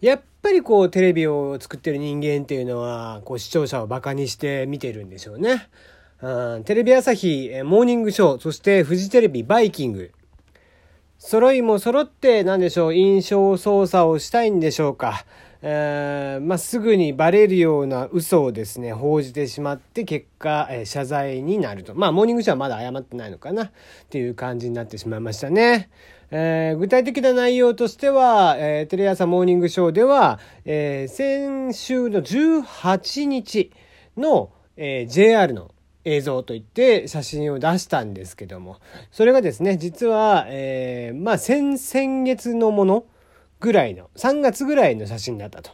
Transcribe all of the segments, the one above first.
やっぱりこうテレビを作ってる人間っていうのはこう視聴者をバカにして見てるんでしょうね。うん、テレビ朝日モーニングショーそしてフジテレビバイキング揃いも揃って何でしょう印象操作をしたいんでしょうか。えー、まあ、すぐにバレるような嘘をですね、報じてしまって結果、えー、謝罪になると。まあ、モーニングショーはまだ謝ってないのかなっていう感じになってしまいましたね。えー、具体的な内容としては、えー、テレ朝モーニングショーでは、えー、先週の18日の、えー、JR の映像といって写真を出したんですけども、それがですね、実は、えー、まあ、先、先月のものぐらいの、3月ぐらいの写真だったと。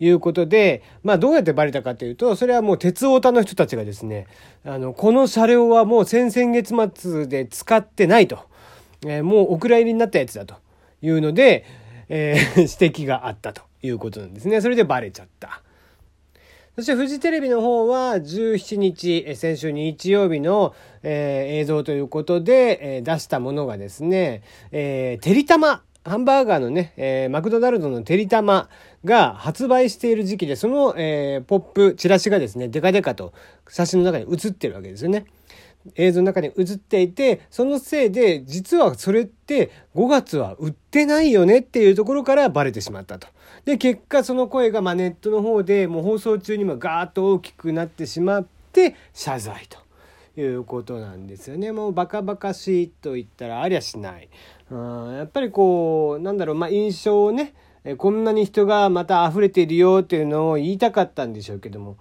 いうことで、まあどうやってバレたかというと、それはもう鉄オタの人たちがですね、あの、この車両はもう先々月末で使ってないと。えー、もうお蔵入りになったやつだというので、えー、指摘があったということなんですね。それでバレちゃった。そしてフジテレビの方は17日、先週日曜日の、えー、映像ということで、えー、出したものがですね、えー、てりたまハンバーガーのね、えー、マクドナルドのてりたまが発売している時期で、その、えー、ポップ、チラシがですね、デカデカと写真の中に写ってるわけですよね。映像の中に映っていて、そのせいで、実はそれって5月は売ってないよねっていうところからバレてしまったと。で、結果その声がまネットの方でもう放送中にもガーッと大きくなってしまって謝罪と。いうことなんですよね。もうバカバカしいと言ったらありゃしない。うんやっぱりこうなんだろうまあ印象をねこんなに人がまた溢れているよっていうのを言いたかったんでしょうけども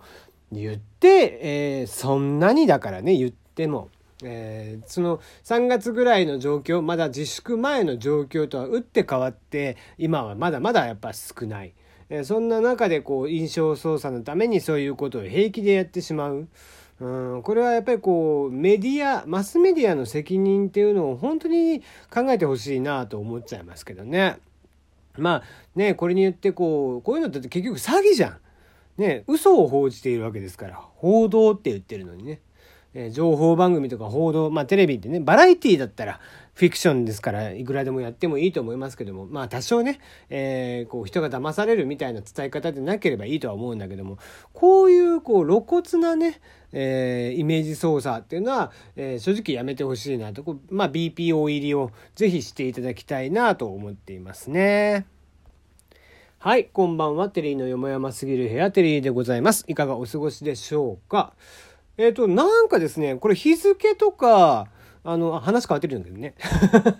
言って、えー、そんなにだからね言ってでも。えー、その3月ぐらいの状況まだ自粛前の状況とは打って変わって今はまだまだやっぱ少ない、えー、そんな中でこう印象操作のためにそういうことを平気でやってしまう。うんこれはやっぱりこうメディアマスメディアの責任っていうのを本当に考えてほしいなと思っちゃいますけどね。まあねこれによってこうこういうのって結局詐欺じゃん。ね嘘を報じているわけですから報道って言ってるのにね。え、情報番組とか報道、まあテレビってね、バラエティだったらフィクションですからいくらでもやってもいいと思いますけども、まあ多少ね、えー、こう人が騙されるみたいな伝え方でなければいいとは思うんだけども、こういうこう露骨なね、えー、イメージ操作っていうのは、えー、正直やめてほしいなと、まあ BPO 入りをぜひしていただきたいなと思っていますね。はい、こんばんは。テリーのよもやますぎる部屋、テリーでございます。いかがお過ごしでしょうか？えっ、ー、と、なんかですね、これ日付とか、あの、話変わってるんだけどね。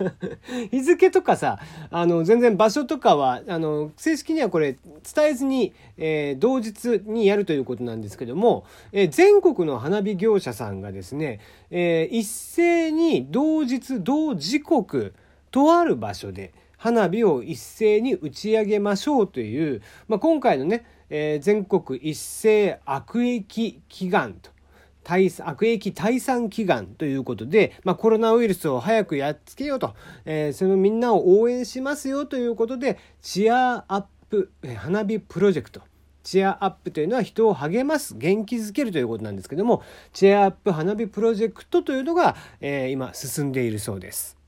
日付とかさ、あの、全然場所とかは、あの、正式にはこれ伝えずに、えー、同日にやるということなんですけども、えー、全国の花火業者さんがですね、えー、一斉に同日同時刻、とある場所で花火を一斉に打ち上げましょうという、まあ、今回のね、え全国一斉悪役祈願と悪役退散祈願ということで、まあ、コロナウイルスを早くやっつけようと、えー、そのみんなを応援しますよということで、チアアップ花火プロジェクト。チアアップというのは人を励ます、元気づけるということなんですけども、チアアップ花火プロジェクトというのが、えー、今進んでいるそうです。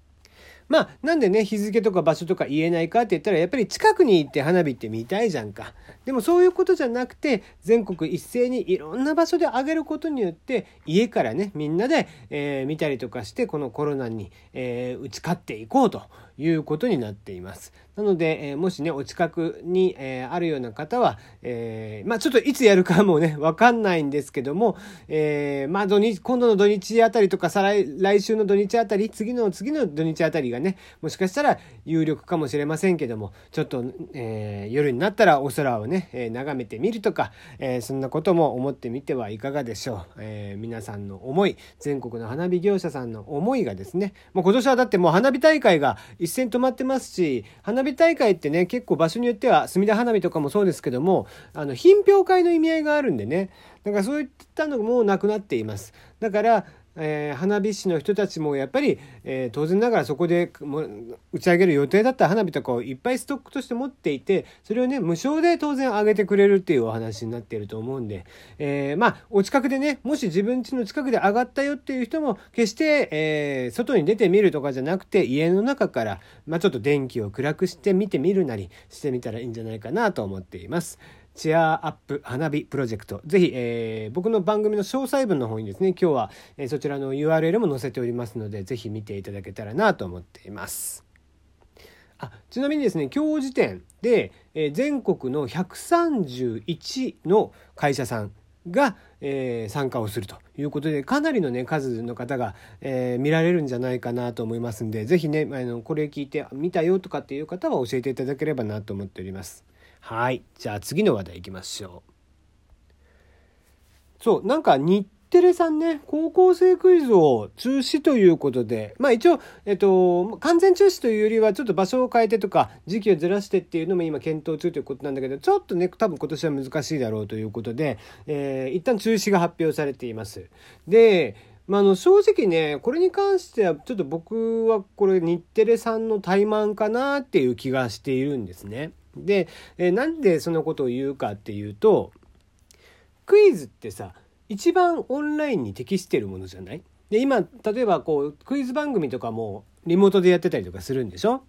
まあ、なんでね、日付とか場所とか言えないかって言ったら、やっぱり近くに行って花火って見たいじゃんか。でもそういうことじゃなくて、全国一斉にいろんな場所で上げることによって、家からね、みんなで、えー、見たりとかして、このコロナに、えー、打ち勝っていこうということになっています。なので、えー、もしね、お近くに、えー、あるような方は、えー、まあちょっといつやるかもね、わかんないんですけども、えー、まあ土日、今度の土日あたりとか、再来、来週の土日あたり、次の次の土日あたりがね、もしかしたら有力かもしれませんけども、ちょっと、えー、夜になったらお空をね、えー、眺めてみるとか、えー、そんなことも思ってみてはいかがでしょう。えー、皆さんの思い、全国の花火業者さんの思いがですね、もう今年はだってもう花火大会が一斉に止まってますし、花火花火大会ってね、結構場所によっては、隅田花火とかもそうですけども、あの、品評会の意味合いがあるんでね、だからそういったのもなくなっています。だから、えー、花火師の人たちもやっぱり、えー、当然ながらそこで打ち上げる予定だった花火とかをいっぱいストックとして持っていてそれをね無償で当然あげてくれるっていうお話になっていると思うんで、えー、まあお近くでねもし自分家の近くで上がったよっていう人も決して、え外に出てみるとかじゃなくて家の中から、まあ、ちょっと電気を暗くして見てみるなりしてみたらいいんじゃないかなと思っています。チアアップ花火プロジェクト。ぜひ、えー、僕の番組の詳細文の方にですね、今日は、えー、そちらの URL も載せておりますので、ぜひ見ていただけたらなと思っています。あちなみにですね、今日時点で、えー、全国の131の会社さんが、えー、参加をするということでかなりのね数の方が、えー、見られるんじゃないかなと思いますんで是非ねあのこれ聞いて見たよとかっていう方は教えていただければなと思っております。はいじゃあ次の話題いきましょう。そうなんか日テレさんね、高校生クイズを中止ということで、まあ一応、えっと、完全中止というよりは、ちょっと場所を変えてとか、時期をずらしてっていうのも今検討中ということなんだけど、ちょっとね、多分今年は難しいだろうということで、えー、一旦中止が発表されています。で、まあ、あの正直ねこれに関してはちょっと僕はこれ日テレさんの怠慢かなっていう気がしているんですね。で、えー、なんでそのことを言うかっていうとクイズってさ一番オンラインに適してるものじゃない？で今例えばこうクイズ番組とかもリモートでやってたりとかするんでしょ？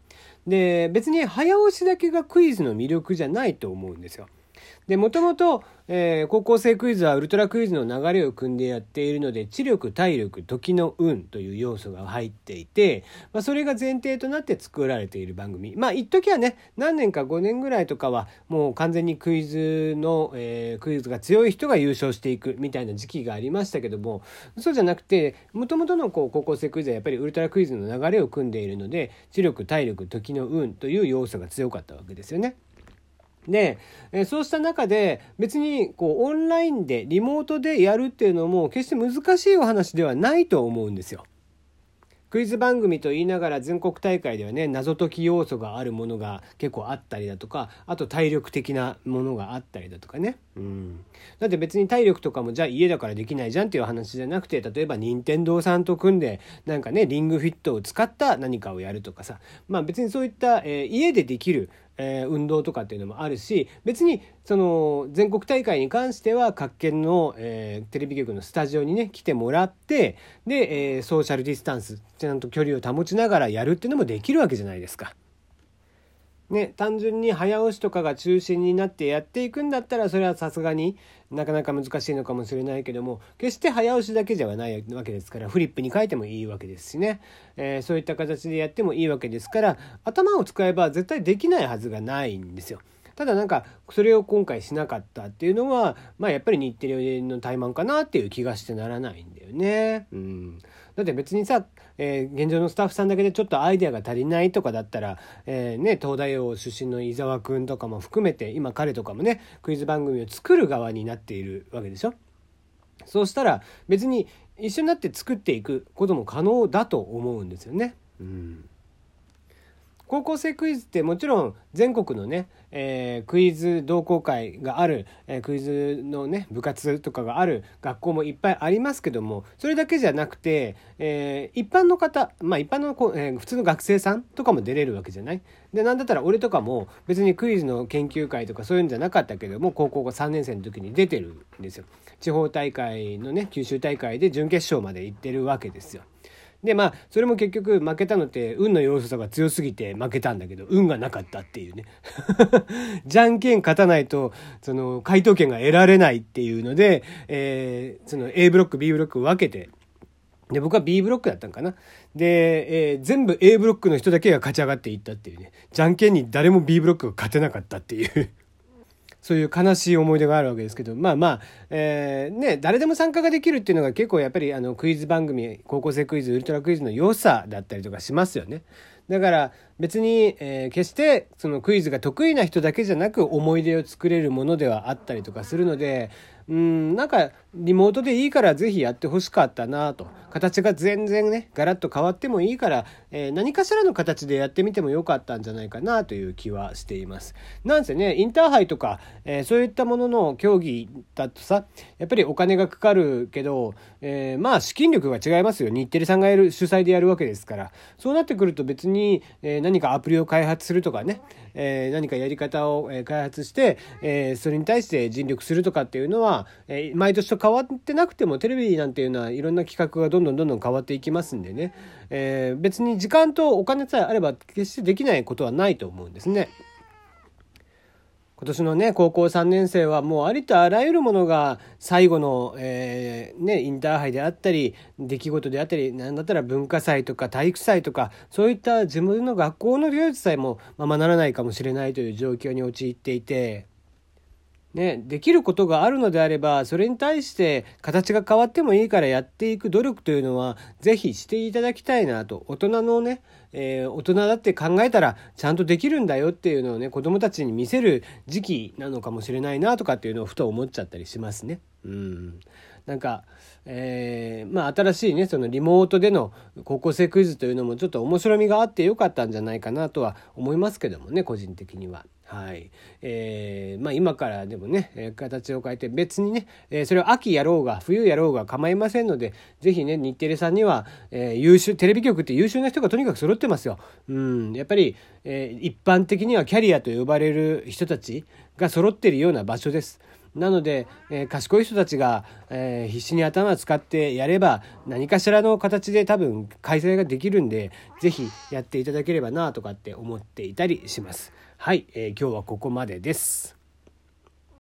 で別に早押しだけがクイズの魅力じゃないと思うんですよ。で、もともと、えー、高校生クイズはウルトラクイズの流れを組んでやっているので、知力、体力、時の運という要素が入っていて、まあ、それが前提となって作られている番組。まあ、一時はね、何年か5年ぐらいとかは、もう完全にクイズの、えー、クイズが強い人が優勝していくみたいな時期がありましたけども、そうじゃなくて、もともとのこう高校生クイズはやっぱりウルトラクイズの流れを組んでいるので、知力、体力、時の運という要素が強かったわけですよね。で、えそうした中で別にこうオンラインでリモートでやるっていうのも決して難しいお話ではないと思うんですよ。クイズ番組と言いながら全国大会ではね謎解き要素があるものが結構あったりだとかあと体力的なものがあったりだとかね。うん。だって別に体力とかもじゃあ家だからできないじゃんっていう話じゃなくて例えば任天堂さんと組んでなんかねリングフィットを使った何かをやるとかさ。まあ別にそういった、えー、家でできるえー、運動とかっていうのもあるし別にその全国大会に関しては各県の、えー、テレビ局のスタジオにね来てもらってで、えー、ソーシャルディスタンスちゃんと距離を保ちながらやるっていうのもできるわけじゃないですか。ね、単純に早押しとかが中心になってやっていくんだったらそれはさすがになかなか難しいのかもしれないけども決して早押しだけではないわけですからフリップに書いてもいいわけですしね、えー、そういった形でやってもいいわけですから頭を使えば絶対できないはずがないんですよ。ただなんかそれを今回しなかったっていうのはまあやっぱり日テレの怠慢かなっていう気がしてならないんだよね。うん、だって別にさ、えー、現状のスタッフさんだけでちょっとアイデアが足りないとかだったら、えー、ね、東大王出身の伊沢くんとかも含めて今彼とかもねクイズ番組を作る側になっているわけでしょ？そうしたら別に一緒になって作っていくことも可能だと思うんですよね。うん高校生クイズってもちろん全国のね、えー、クイズ同好会がある、えー、クイズのね部活とかがある学校もいっぱいありますけどもそれだけじゃなくて、えー、一般の方まあ一般の、えー、普通の学生さんとかも出れるわけじゃない？でなんだったら俺とかも別にクイズの研究会とかそういうんじゃなかったけども高校3年生の時に出てるんですよ地方大会のね九州大会で準決勝まで行ってるわけですよ。でまあそれも結局負けたのって運の要素が強すぎて負けたんだけど運がなかったっていうね。じゃんけん勝たないとその回答権が得られないっていうので、えー、その A ブロック B ブロック分けてで僕は B ブロックだったんかな。で、えー、全部 A ブロックの人だけが勝ち上がっていったっていうね。じゃんけんに誰も B ブロックが勝てなかったっていう。そういう悲しい思い出があるわけですけど、まあまあ、えー、ね、誰でも参加ができるっていうのが結構やっぱりあのクイズ番組、高校生クイズ、ウルトラクイズの良さだったりとかしますよね。だから別に、えー、決してそのクイズが得意な人だけじゃなく思い出を作れるものではあったりとかするので、うん、なんかリモートでいいからぜひやってほしかったなと。形が全然ね、ガラッと変わってもいいから、えー、何かしらの形でやってみてもよかったんじゃないかなという気はしています。なんせね、インターハイとか、えー、そういったものの競技だとさ、やっぱりお金がかかるけど、えー、まあ資金力が違いますよ。日テレさんがやる、主催でやるわけですから。そうなってくると別に、え何かアプリを開発するとかね、え何かやり方を開発して、えそれに対して尽力するとかっていうのは、え毎年と変わってなくてもテレビなんていうのはいろんな企画がどんどんどんどん変わっていきますんでね、えー、別に時間とお金さえあれば決してできないことはないと思うんですね。今年のね高校3年生はもうありとあらゆるものが最後の、えー、ね、インターハイであったり出来事であったり何だったら文化祭とか体育祭とかそういった自分の学校の行事さえもままならないかもしれないという状況に陥っていて。ね、できることがあるのであればそれに対して形が変わってもいいからやっていく努力というのは是非していただきたいなと大人のね、えー、大人だって考えたらちゃんとできるんだよっていうのをね子供たちに見せる時期なのかもしれないなとかっていうのをふと思っちゃったりしますね。うんなんか、えー、まあ新しいねそのリモートでの高校生クイズというのもちょっと面白みがあってよかったんじゃないかなとは思いますけどもね個人的には。はいえーまあ、今からでもね形を変えて別にね、えー、それを秋やろうが冬やろうが構いませんのでぜひね日テレさんには、えー、優秀テレビ局って優秀な人がとにかく揃ってますよ。うん、やっぱり、えー、一般的にはキャリアと呼ばれる人たちが揃ってるような場所です。なので、えー、賢い人たちが、えー、必死に頭を使ってやれば何かしらの形で多分開催ができるんで是非やっていただければなとかって思っていたりします。はい、えー、今日はここまでです。